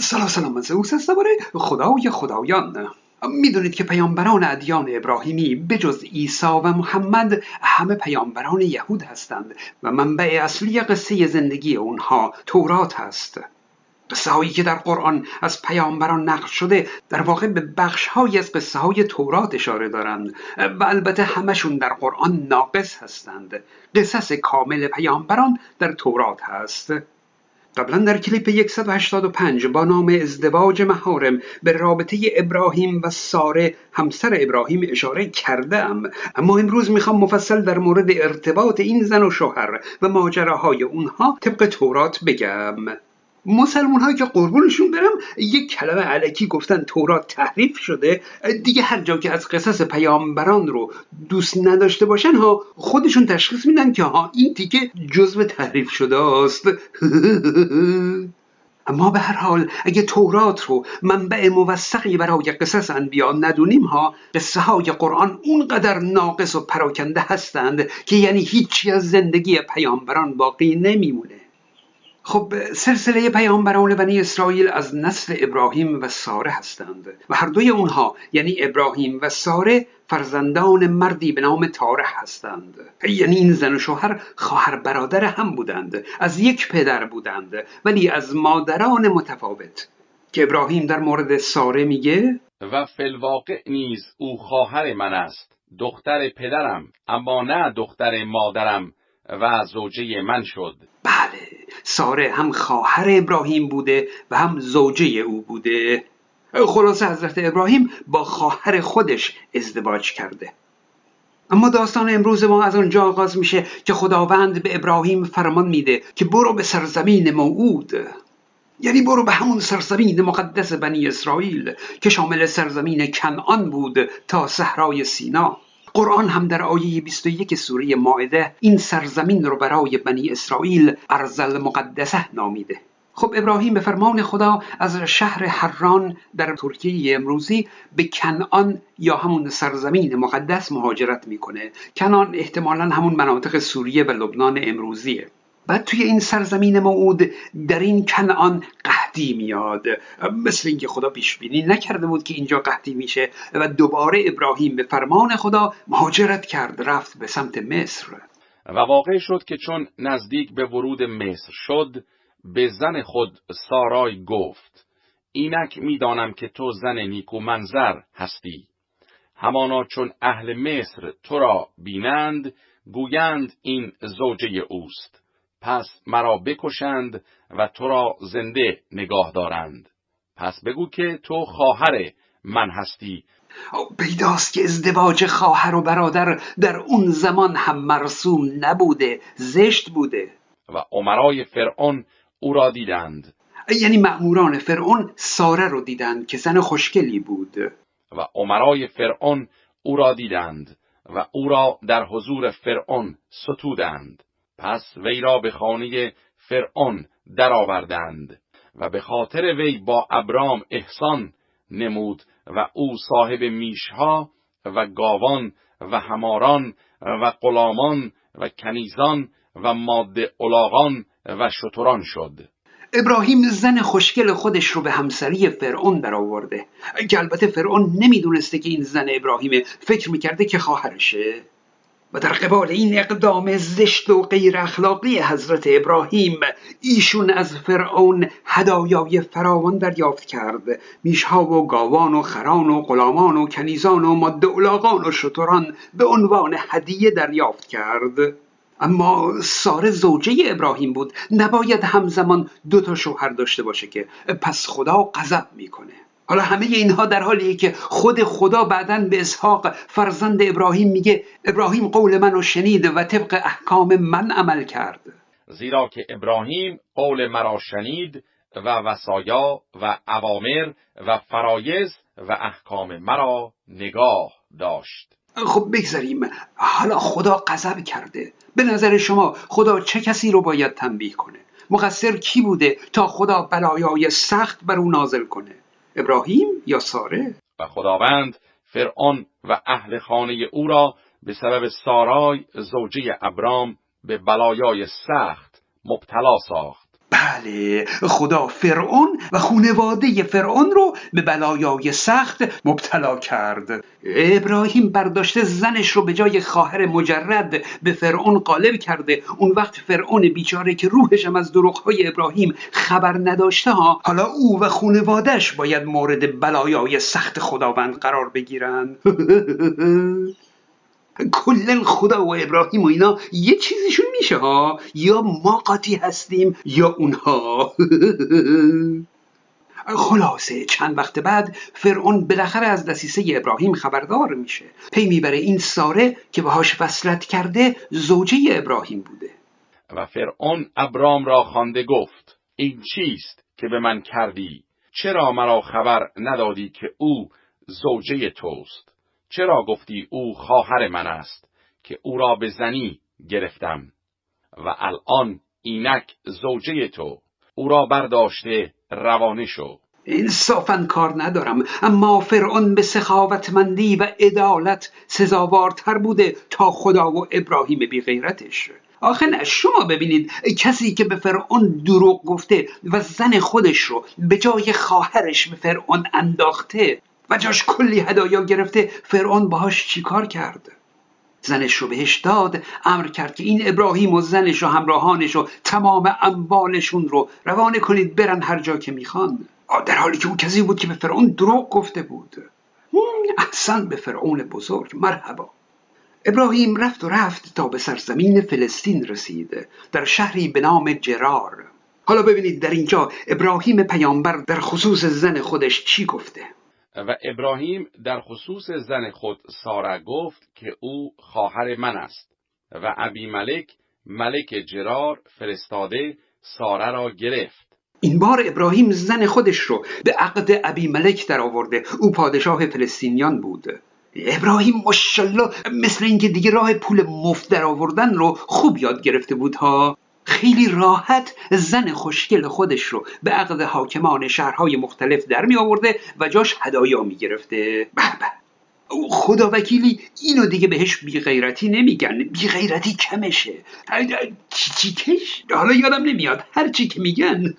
سلام سلام. من زئوس هستم خدای خدایان. می‌دونید که پیامبران ادیان ابراهیمی بجز عیسی و محمد همه پیامبران یهود هستند و منبع اصلی قصه زندگی اونها تورات هست قصه هایی که در قرآن از پیامبران نقل شده در واقع به بخش های از قصه های تورات اشاره دارند و البته همشون در قرآن ناقص هستند. قصص کامل پیامبران در تورات هست. قبلا در کلیپ 185 با نام ازدواج مهارم به رابطه ابراهیم و ساره همسر ابراهیم اشاره کردم. اما امروز می‌خوام مفصل در مورد ارتباط این زن و شوهر و ماجراهای اونها طبق تورات بگم. مسلمون هایی که قربونشون برم یک کلمه علکی گفتن تورات تحریف شده. دیگه هر جا که از قصص پیامبران رو دوست نداشته باشن ها خودشون تشخیص میدن که ها این تیکه جزو تحریف شده است. اما به هر حال اگه تورات رو منبع موثقی برای قصص انبیا ندونیم ها قصه های قرآن اونقدر ناقص و پراکنده هستند که یعنی هیچی از زندگی پیامبران باقی نمیمونه. خب سلسله پیامبران بنی اسرائیل از نسل ابراهیم و ساره هستند و هر دوی اونها یعنی ابراهیم و ساره فرزندان مردی به نام تاره هستند. یعنی این زن و شوهر خواهر برادر هم بودند از یک پدر بودند ولی از مادران متفاوت. که ابراهیم در مورد ساره میگه و فلواقع نیز او خواهر من است دختر پدرم اما نه دختر مادرم و زوجه من شد. بله. ساره هم خواهر ابراهیم بوده و هم زوجه او بوده. خلاصه حضرت ابراهیم با خواهر خودش ازدواج کرده. اما داستان امروز ما از آنجا آغاز میشه که خداوند به ابراهیم فرمان میده که برو به سرزمین موعود. یعنی برو به همون سرزمین مقدس بنی اسرائیل که شامل سرزمین کنعان بود تا صحرای سینا. قرآن هم در آیه 21 سوره ماعده این سرزمین رو برای بنی اسرائیل ارزل مقدسه نامیده. خب ابراهیم به فرمان خدا از شهر حران در ترکیه امروزی به کنعان یا همون سرزمین مقدس مهاجرت می‌کنه. کنعان احتمالا همون مناطق سوریه و لبنان امروزیه. بعد توی این سرزمین موعود در این کنعان قحطی میاد. مثل اینکه خدا پیش بینی نکرده بود که اینجا قحطی میشه و دوباره ابراهیم به فرمان خدا مهاجرت کرد رفت به سمت مصر. و واقع شد که چون نزدیک به ورود مصر شد به زن خود سارای گفت اینک می‌دانم که تو زن نیکو منظر هستی. همانا چون اهل مصر تو را بینند گویند این زوجه اوست. پس مرا بکشند و تو را زنده نگاه دارند. پس بگو که تو خواهر من هستی. پیداست که ازدواج خواهر و برادر در اون زمان هم مرسوم نبوده زشت بوده. و عمرای فرعون او را دیدند. یعنی مأموران فرعون ساره رو دیدند که زن خوشگلی بود. و عمرای فرعون او را دیدند و او را در حضور فرعون ستودند. پس وی را به خانه فرعون درآوردند و به خاطر وی با ابرام احسان نمود و او صاحب میشها و گاوان و هماران و غلامان و کنیزان و ماده الاغان و شتران شد. ابراهیم زن خوشگل خودش رو به همسری فرعون برآورده که البته فرعون نمی‌دونسته که این زن ابراهیمه فکر می‌کرده که خواهرشه. و در قبال این اقدام زشت و غیر اخلاقی حضرت ابراهیم ایشون از فرعون هدایای فراوان دریافت کرد. میشها و گاوان و خران و غلامان و کنیزان و ماده و شتران به عنوان هدیه دریافت کرد. اما ساره زوجه ابراهیم بود. نباید همزمان دو تا شوهر داشته باشه که پس خدا غضب می‌کنه. حالا همه اینها در حالیه که خود خدا بعدا به اسحاق فرزند ابراهیم میگه ابراهیم قول منو شنید و طبق احکام من عمل کرد. زیرا که ابراهیم قول مرا شنید و وسایا و عوامر و فرایز و احکام مرا نگاه داشت. خب بگذاریم. حالا خدا غضب کرده. به نظر شما خدا چه کسی رو باید تنبیه کنه؟ مقصر کی بوده تا خدا بلایای سخت بر او نازل کنه؟ ابراهیم یا ساره؟ و خداوند فرعون و اهل خانه او را به سبب سارای زوجه ابرام به بلایای سخت مبتلا ساخت. بله خدا فرعون و خونواده فرعون رو به بلایای سخت مبتلا کرد. ابراهیم برداشته زنش رو به جای خواهر مجرد به فرعون غالب کرده. اون وقت فرعون بیچاره که روحش هم از دروغهای ابراهیم خبر نداشته ها. حالا او و خونوادش باید مورد بلایای سخت خداوند قرار بگیرن. کلا خدا و ابراهیم و اینا یه چیزیشون میشه ها. یا ما قاطی هستیم یا اونها. خلاصه چند وقت بعد فرعون بالاخره از دسیسه ابراهیم خبردار میشه. پی می‌بره این ساره که باهاش وصلت کرده زوجه ابراهیم بوده. و فرعون ابرام را خوانده گفت این چیست که به من کردی؟ چرا مرا خبر ندادی که او زوجه توست؟ چرا گفتی او خواهر من است که او را به زنی گرفتم و الان اینک زوجه تو؟ او را برداشته روانه شو. انصافا کار ندارم اما فرعون به سخاوتمندی و عدالت سزاوارتر بوده تا خدا و ابراهیم بی غیرتش آخه شما ببینید کسی که به فرعون دروغ گفته و زن خودش رو به جای خواهرش به فرعون انداخته و جاش کلی هدایا گرفته فرعون باهاش چیکار کرد؟ زنش رو بهش داد امر کرد که این ابراهیم و زنش و همراهانش و تمام اموالشون رو روانه کنید برن هر جا که می‌خوان. در حالی که او کسی بود که به فرعون دروغ گفته بود. احسن به فرعون بزرگ. مرحبا. ابراهیم رفت و رفت تا به سرزمین فلسطین رسید در شهری به نام جرار. حالا ببینید در اینجا ابراهیم پیامبر در خصوص زن خودش چی گفته. و ابراهیم در خصوص زن خود ساره گفت که او خواهر من است و ابی ملک ملک جرار فرستاده ساره را گرفت. این بار ابراهیم زن خودش رو به عقد ابی ملک در آورده. او پادشاه فلسطینیان بود. ابراهیم ماشاءالله مثل اینکه دیگه راه پول مفت در آوردن رو خوب یاد گرفته بود ها؟ خیلی راحت زن خوشگل خودش رو به عقد حاکمان شهرهای مختلف در می آورده و جاش هدایا می گرفته. به خدا وکیلی اینو دیگه بهش بیغیرتی نمیگن بیغیرتی کمشه. چی کش؟ حالا یادم نمیاد. هر چی که میگن.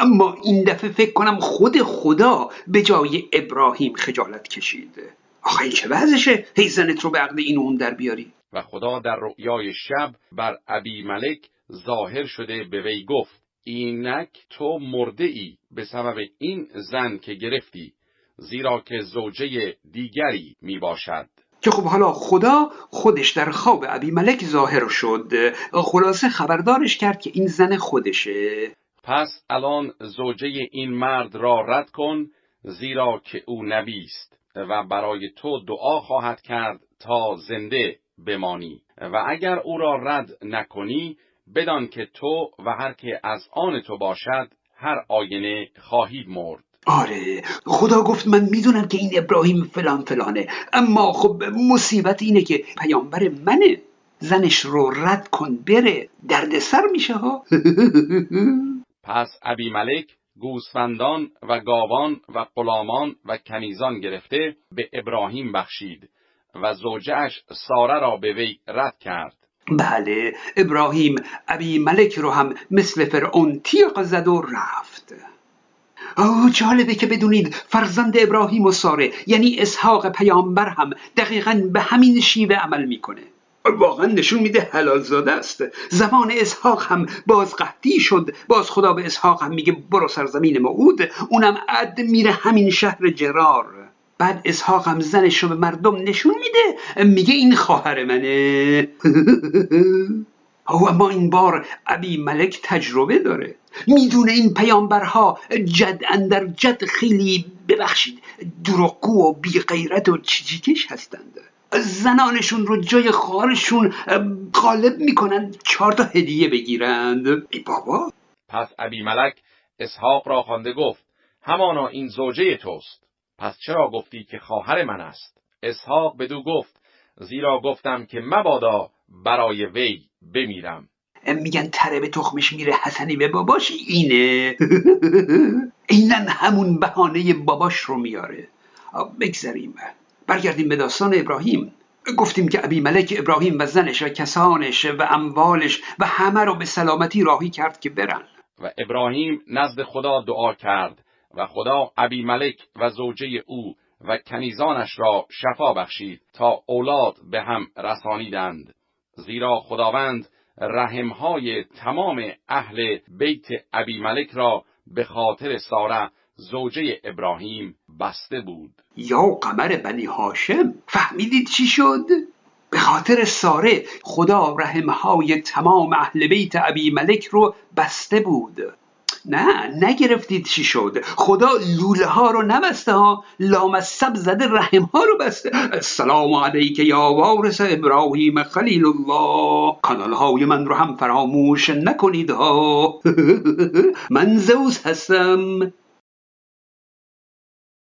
اما این دفعه فکر کنم خود خدا به جای ابراهیم خجالت کشید. آخه این چه وضعشه؟ هی زنت رو به عقد این اون در بیاری. و خدا در رؤیای شب بر ابی ملک ظاهر شده به وی گفت اینک تو مرده ای به سبب این زن که گرفتی زیرا که زوجه دیگری می باشد که خب حالا خدا خودش در خواب ابی ملک ظاهر شد. خلاصه خبردارش کرد که این زن خودشه. پس الان زوجه این مرد را رد کن زیرا که او نبی است و برای تو دعا خواهد کرد تا زنده. بمانی. و اگر او را رد نکنی بدان که تو و هر که از آن تو باشد هر آینه خواهید مرد. آره خدا گفت من می‌دونم که این ابراهیم فلان فلانه. اما خب مصیبت اینه که پیامبر منه. زنش رو رد کن بره. دردسر میشه ها. پس ابی ملک گوسفندان و گاوان و غلامان و کنیزان گرفته به ابراهیم بخشید. و زوجهش ساره را به وی رد کرد. بله ابراهیم ابی ملک رو هم مثل فرعون تیغ زد و رفت. اوه جالبه که بدونید فرزند ابراهیم و ساره یعنی اسحاق پیامبر هم دقیقا به همین شیوه عمل می‌کنه. واقعا نشون میده حلال زاده است. زمان اسحاق هم باز قحطی شد. باز خدا به اسحاق هم میگه برو سرزمین موعود اونم عد میره همین شهر جرار. بعد اسحاق هم زنش رو به مردم نشون میده میگه این خواهر منه. او اما این بار ابی ملک تجربه داره. می‌دونه این پیامبرها جد اندر جد خیلی ببخشید دروغگو و بی غیرت و چیچیکش هستند. زنانشون رو جای خواهرشون غالب می‌کنن چهار تا هدیه بگیرند. ای بابا. پس ابی ملک اسحاق را خوانده گفت همانا این زوجه توست. پس چرا گفتی که خواهر من است؟ اسحاق بدو گفت زیرا گفتم که مبادا برای وی بمیرم. میگن تره به تخمش میره حسنی به باباش اینه. اینن همون بهانه باباش رو میاره. بگذریم برگردیم به داستان ابراهیم. گفتیم که ابی ملک ابراهیم و زنش و کسانش و اموالش و همه رو به سلامتی راهی کرد که برن. و ابراهیم نزد خدا دعا کرد. و خدا ابی ملک و زوجه او و کنیزانش را شفا بخشید تا اولاد به هم رسانیدند. زیرا خداوند رحمهای تمام اهل بیت ابی ملک را به خاطر ساره زوجه ابراهیم بسته بود. یا قمر بنی هاشم فهمیدید چی شد؟ به خاطر ساره خدا رحمهای تمام اهل بیت ابی ملک رو بسته بود. نه نگرفتید چی شد. خدا لوله ها رو نبسته ها لامصب زده رحم ها رو بسته. السلام علیک یا وارث ابراهیم خلیل الله. کانال های من رو هم فراموش نکنید ها. من زوز هستم.